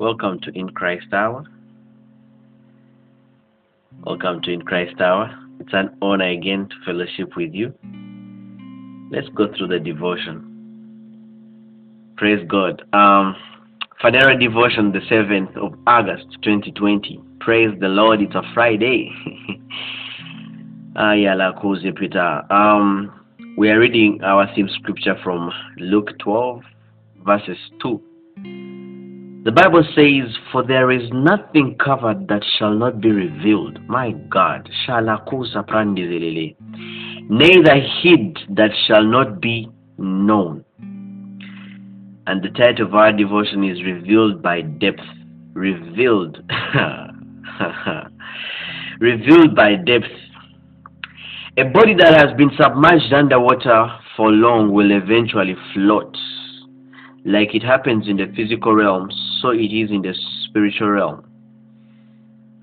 Welcome to In Christ Hour. Welcome to In Christ Hour. It's an honor again to fellowship with you. Let's go through the devotion. Praise God. Um, Phaneroo Devotion, the 7th of August 2020. Praise the Lord, it's a Friday. Peter. Um, we are reading our theme scripture from Luke 12, verses 2. The Bible says, For there is nothing covered that shall not be revealed. My God. Neither hid that shall not be known. And the title of our devotion is Revealed by Depth. Revealed. Revealed by depth. A body that has been submerged underwater for long will eventually float. Like it happens in the physical realm, so it is in the spiritual realm.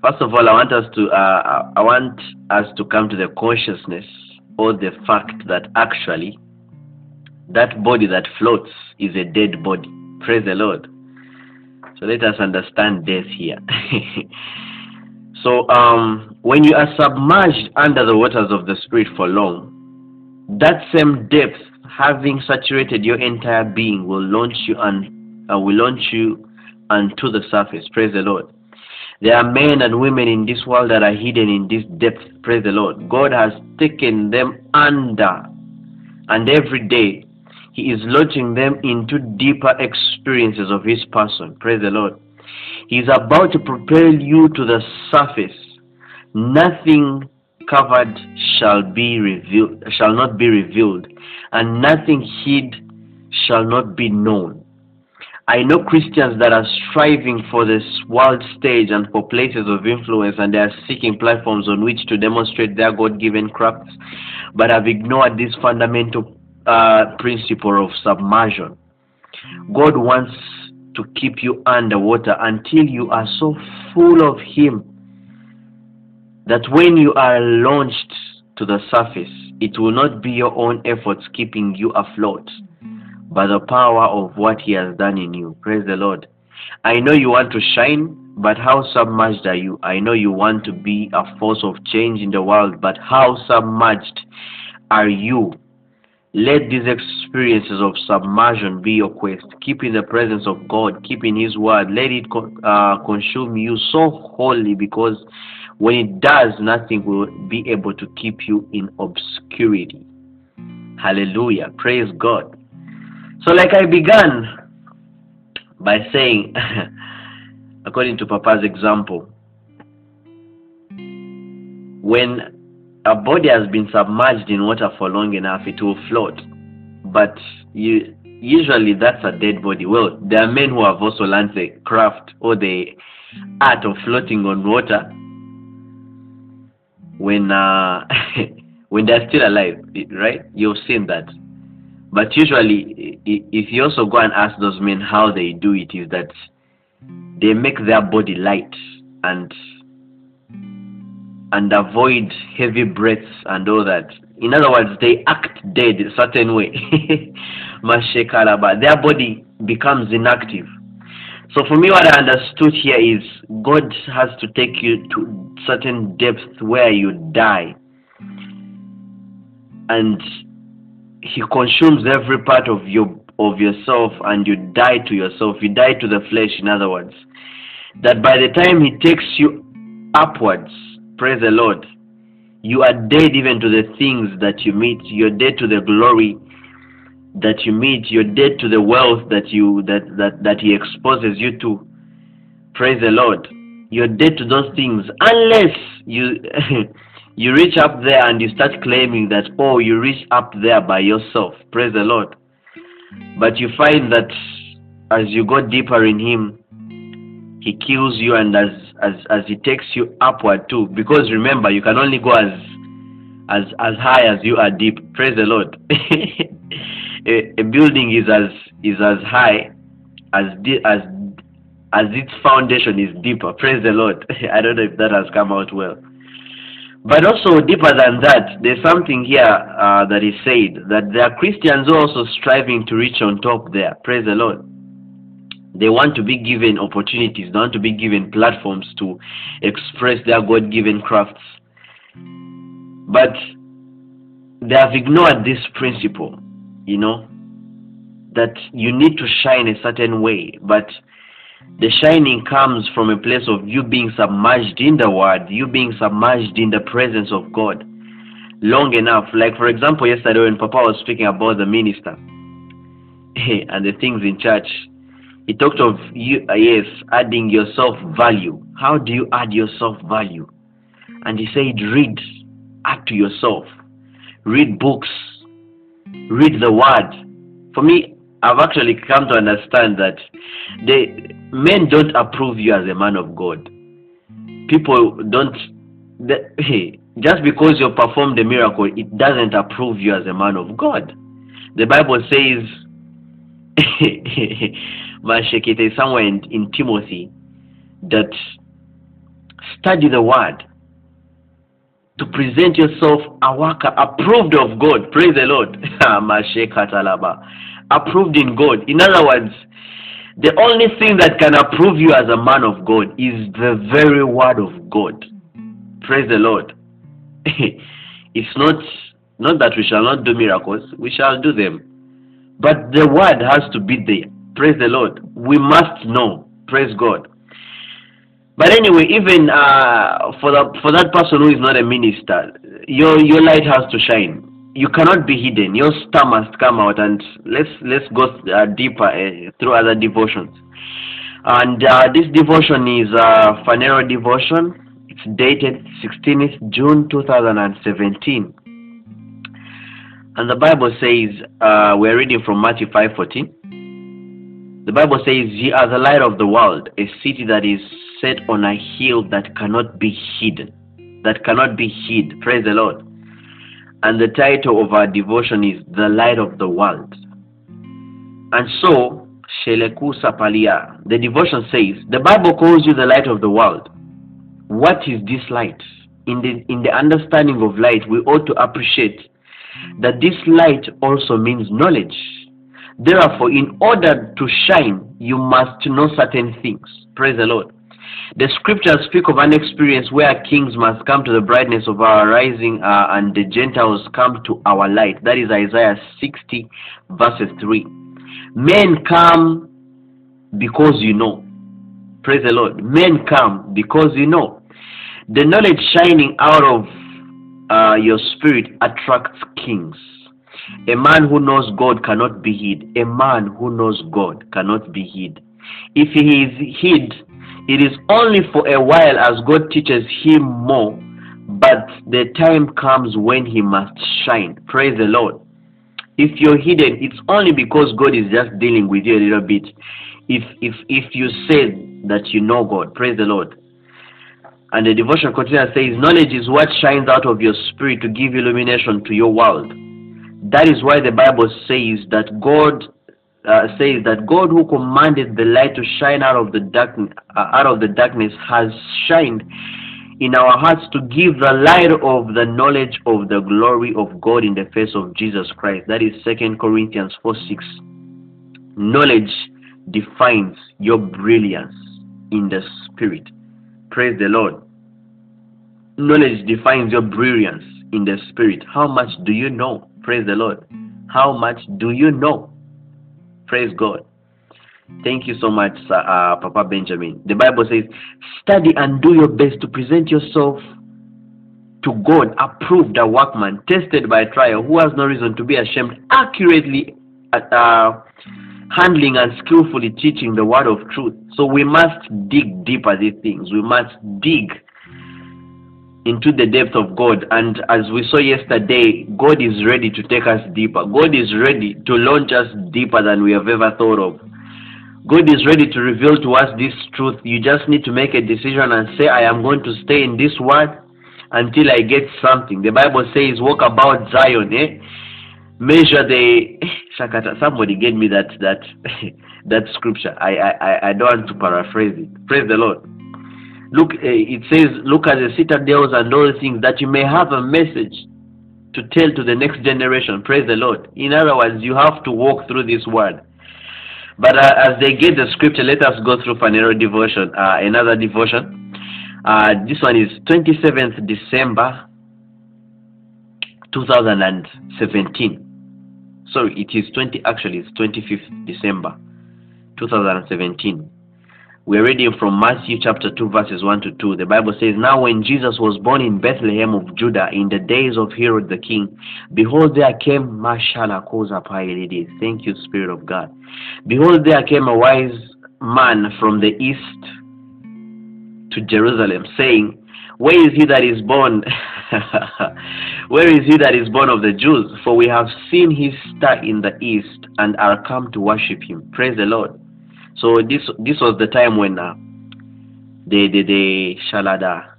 First of all, I want us to uh, I want us to come to the consciousness or the fact that actually that body that floats is a dead body. Praise the Lord. So let us understand death here. so um, when you are submerged under the waters of the spirit for long, that same depth having saturated your entire being will launch you and uh, will launch you unto the surface. Praise the Lord. There are men and women in this world that are hidden in this depth. Praise the Lord. God has taken them under, and every day He is launching them into deeper experiences of His person. Praise the Lord. He is about to propel you to the surface. Nothing covered shall be revealed shall not be revealed and nothing hid shall not be known. I know christians that are striving for this world stage and for places of influence and they are seeking platforms on which to demonstrate their god-given crafts but have ignored this fundamental uh, principle of submersion. God wants to keep you underwater until you are so full of him that when you are launched to the surface, it will not be your own efforts keeping you afloat, but the power of what He has done in you. Praise the Lord. I know you want to shine, but how submerged are you? I know you want to be a force of change in the world, but how submerged are you? Let these experiences of submersion be your quest. Keep in the presence of God, keep in His Word. Let it uh, consume you so wholly because when it does, nothing will be able to keep you in obscurity. Hallelujah. Praise God. So, like I began by saying, according to Papa's example, when a body has been submerged in water for long enough, it will float. But you, usually that's a dead body. Well, there are men who have also learned the craft or the art of floating on water when uh, when they're still alive, right? You've seen that. But usually, if you also go and ask those men how they do it, is that they make their body light and and avoid heavy breaths and all that. In other words, they act dead a certain way. Their body becomes inactive. So for me, what I understood here is God has to take you to certain depth where you die, and He consumes every part of your of yourself, and you die to yourself. You die to the flesh, in other words. That by the time He takes you upwards, praise the Lord, you are dead even to the things that you meet. You're dead to the glory that you meet, you're dead to the wealth that you that that that He exposes you to. Praise the Lord. You're dead to those things unless you you reach up there and you start claiming that oh you reach up there by yourself. Praise the Lord. But you find that as you go deeper in Him, He kills you and as as as He takes you upward too. Because remember, you can only go as as as high as you are deep. Praise the Lord. a, a building is as is as high as di- as as its foundation is deeper. Praise the Lord. I don't know if that has come out well. But also deeper than that, there's something here uh, that is said that there are Christians also striving to reach on top there. Praise the Lord. They want to be given opportunities, they want to be given platforms to express their God given crafts. But they have ignored this principle, you know, that you need to shine a certain way, but the shining comes from a place of you being submerged in the word, you being submerged in the presence of God long enough. Like, for example, yesterday when Papa was speaking about the minister and the things in church, he talked of you, uh, yes, adding yourself value. How do you add yourself value? And he said, read, add to yourself, read books, read the word. For me, I've actually come to understand that the men don't approve you as a man of God. People don't. Hey, just because you performed a miracle, it doesn't approve you as a man of God. The Bible says, Mashekite, somewhere in, in Timothy, that study the word to present yourself a worker approved of God. Praise the Lord. Ah, approved in God. In other words, the only thing that can approve you as a man of God is the very word of God. Praise the Lord. it's not not that we shall not do miracles, we shall do them. But the word has to be there. Praise the Lord. We must know. Praise God. But anyway, even uh, for the for that person who is not a minister, your your light has to shine. You cannot be hidden. Your star must come out, and let's let's go uh, deeper uh, through other devotions. And uh, this devotion is a Phaneroo devotion it's dated 16th June 2017. And the Bible says, uh, we're reading from Matthew 5.14. The Bible says, Ye are the light of the world, a city that is set on a hill that cannot be hidden. That cannot be hid. Praise the Lord. And the title of our devotion is The Light of the World. And so, Sheleku Sapalia, the devotion says, the Bible calls you the light of the world. What is this light? In the, in the understanding of light, we ought to appreciate that this light also means knowledge. Therefore, in order to shine, you must know certain things. Praise the Lord. The scriptures speak of an experience where kings must come to the brightness of our rising uh, and the Gentiles come to our light. That is Isaiah 60, verses 3. Men come because you know. Praise the Lord. Men come because you know. The knowledge shining out of uh, your spirit attracts kings. A man who knows God cannot be hid. A man who knows God cannot be hid. If he is hid, it is only for a while as God teaches him more, but the time comes when he must shine. Praise the Lord. If you're hidden, it's only because God is just dealing with you a little bit. If if if you say that you know God, praise the Lord. And the devotion continues says, Knowledge is what shines out of your spirit to give illumination to your world. That is why the Bible says that God uh, says that God who commanded the light to shine out of the darkness uh, out of the darkness has shined in our hearts to give the light of the knowledge of the glory of God in the face of Jesus Christ. That is 2 Corinthians 4 6. Knowledge defines your brilliance in the spirit. Praise the Lord. Knowledge defines your brilliance in the spirit. How much do you know? Praise the Lord. How much do you know? Praise God. Thank you so much, uh, Papa Benjamin. The Bible says, study and do your best to present yourself to God, approved a workman, tested by trial, who has no reason to be ashamed, accurately uh, handling and skillfully teaching the word of truth. So we must dig deeper these things. We must dig into the depth of God. And as we saw yesterday, God is ready to take us deeper. God is ready to launch us deeper than we have ever thought of. God is ready to reveal to us this truth. You just need to make a decision and say, I am going to stay in this word until I get something. The Bible says, walk about Zion, eh? measure the shakata somebody gave me that that that scripture I, I i don't want to paraphrase it praise the lord look uh, it says look at the citadels and all the things that you may have a message to tell to the next generation praise the lord in other words you have to walk through this word But uh, as they get the scripture, let us go through Phaneroo devotion, uh, another devotion. Uh, this one is 27th December 2017. Sorry, it is 20, actually, it's 25th December 2017. We're reading from Matthew chapter 2, verses 1 to 2. The Bible says, Now when Jesus was born in Bethlehem of Judah in the days of Herod the king, behold, there came Mashala Koza Thank you, Spirit of God. Behold, there came a wise man from the east to Jerusalem, saying, Where is he that is born? Where is he that is born of the Jews? For we have seen his star in the east and are come to worship him. Praise the Lord. So this this was the time when uh, the the the shalada,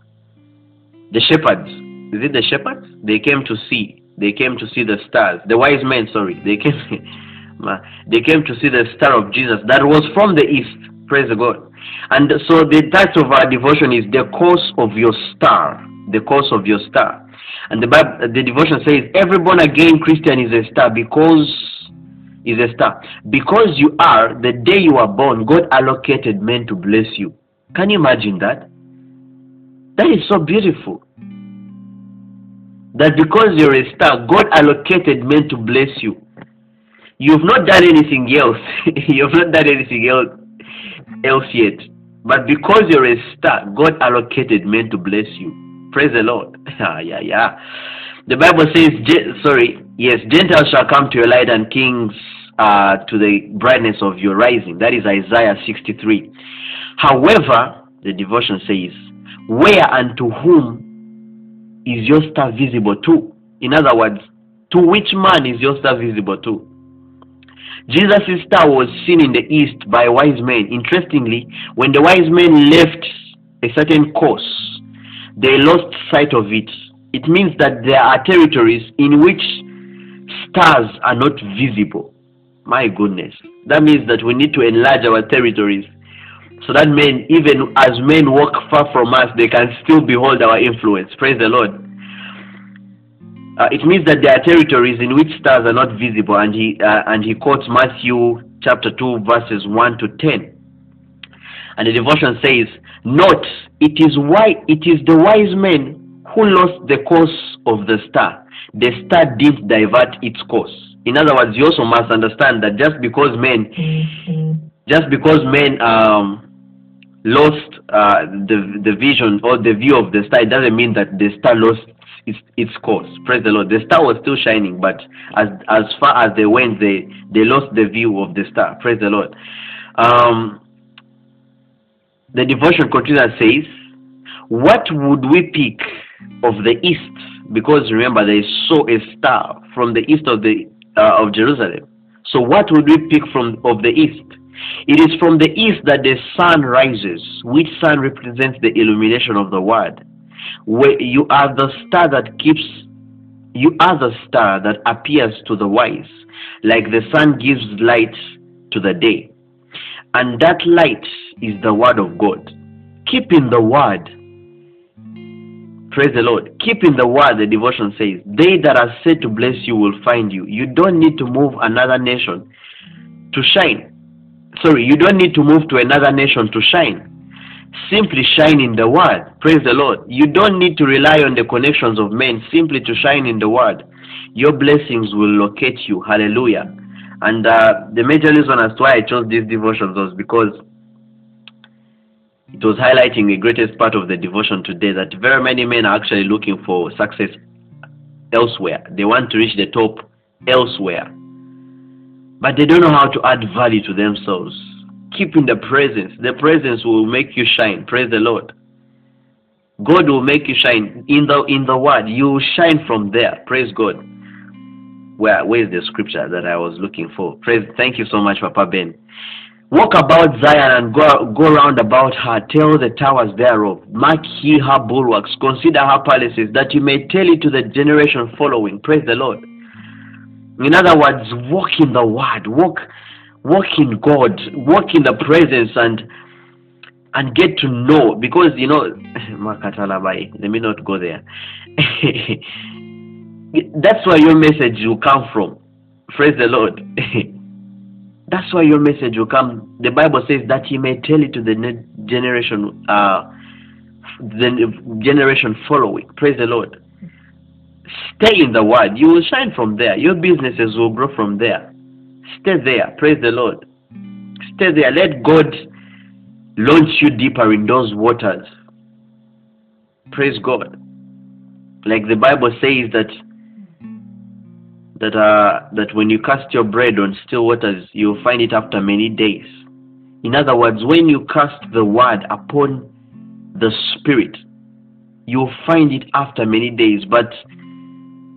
the shepherds, is it the shepherds? They came to see. They came to see the stars. The wise men, sorry, they came. they came to see the star of Jesus that was from the east. Praise God. And so the title of our devotion is the course of your star. The course of your star. And the Bible, the devotion says, every born again Christian is a star because is a star. Because you are, the day you were born, God allocated men to bless you. Can you imagine that? That is so beautiful. That because you're a star, God allocated men to bless you. You've not done anything else. You've not done anything else, else yet. But because you're a star, God allocated men to bless you. Praise the Lord. yeah, yeah, yeah. The Bible says, sorry, yes, Gentiles shall come to your light and kings uh, to the brightness of your rising. That is Isaiah 63. However, the devotion says, where and to whom is your star visible to? In other words, to which man is your star visible to? Jesus' star was seen in the east by wise men. Interestingly, when the wise men left a certain course, they lost sight of it it means that there are territories in which stars are not visible. My goodness. That means that we need to enlarge our territories so that men, even as men walk far from us, they can still behold our influence. Praise the Lord. Uh, it means that there are territories in which stars are not visible, and he uh, and he quotes Matthew chapter two verses one to ten. And the devotion says, "Note, it is why it is the wise men who lost the course of the star. The star didn't divert its course. In other words, you also must understand that just because men, mm-hmm. just because men um, lost uh, the the vision or the view of the star, it doesn't mean that the star lost its its course. Praise the Lord. The star was still shining, but as as far as they went, they they lost the view of the star. Praise the Lord. Um, the devotion continues and says, "What would we pick of the east, because remember they saw a star from the east of the uh, of Jerusalem. So what would we pick from of the east? It is from the east that the sun rises, which sun represents the illumination of the word. Where you are the star that keeps you are the star that appears to the wise, like the sun gives light to the day. And that light is the word of God. Keeping the word Praise the Lord. Keep in the word, the devotion says, They that are said to bless you will find you. You don't need to move another nation to shine. Sorry, you don't need to move to another nation to shine. Simply shine in the word. Praise the Lord. You don't need to rely on the connections of men simply to shine in the word. Your blessings will locate you. Hallelujah. And uh, the major reason as to why I chose these devotions was because it was highlighting the greatest part of the devotion today that very many men are actually looking for success elsewhere. They want to reach the top elsewhere. But they don't know how to add value to themselves. Keep in the presence. The presence will make you shine. Praise the Lord. God will make you shine in the in the word. You shine from there. Praise God. Where where is the scripture that I was looking for? Praise thank you so much, Papa Ben. Walk about Zion and go, go round about her, tell the towers thereof, mark ye her bulwarks, consider her palaces, that you may tell it to the generation following. Praise the Lord. In other words, walk in the word, walk, walk in God, walk in the presence and and get to know because you know let me not go there. That's where your message will come from. Praise the Lord. That's why your message will come. The Bible says that He may tell it to the generation, uh, the generation following. Praise the Lord. Stay in the Word. You will shine from there. Your businesses will grow from there. Stay there. Praise the Lord. Stay there. Let God launch you deeper in those waters. Praise God. Like the Bible says that that uh, that when you cast your bread on still waters, you'll find it after many days. In other words, when you cast the word upon the spirit, you'll find it after many days. But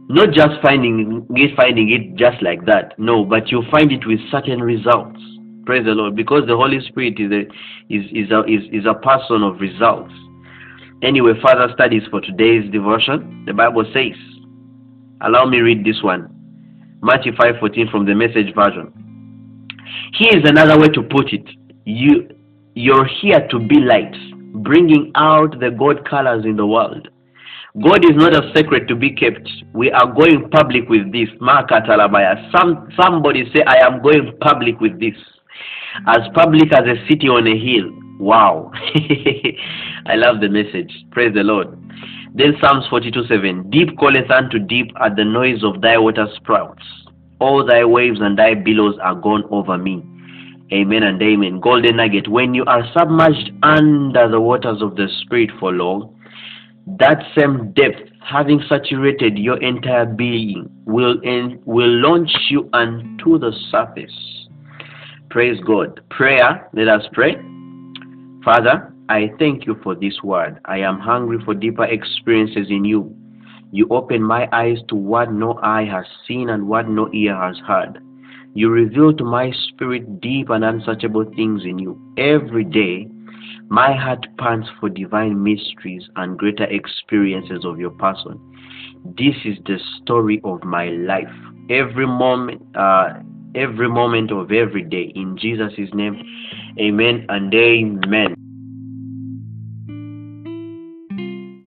not just finding it, finding it just like that. No, but you'll find it with certain results. Praise the Lord, because the Holy Spirit is a is is a is, is a person of results. Anyway, further studies for today's devotion. The Bible says, allow me read this one. Matthew 5:14 from the Message version. Here is another way to put it. You you're here to be light, bringing out the God colors in the world. God is not a secret to be kept. We are going public with this. Some somebody say I am going public with this. As public as a city on a hill. Wow. I love the message. Praise the Lord. Then Psalms 42:7. Deep calleth unto deep at the noise of thy water sprouts. All thy waves and thy billows are gone over me. Amen and amen. Golden nugget. When you are submerged under the waters of the Spirit for long, that same depth, having saturated your entire being, will, in, will launch you unto the surface. Praise God. Prayer. Let us pray. Father, I thank you for this word. I am hungry for deeper experiences in you. You open my eyes to what no eye has seen and what no ear has heard. You reveal to my spirit deep and unsearchable things in you. Every day, my heart pants for divine mysteries and greater experiences of your person. This is the story of my life. Every moment, uh, every moment of every day. In Jesus' name, amen and amen.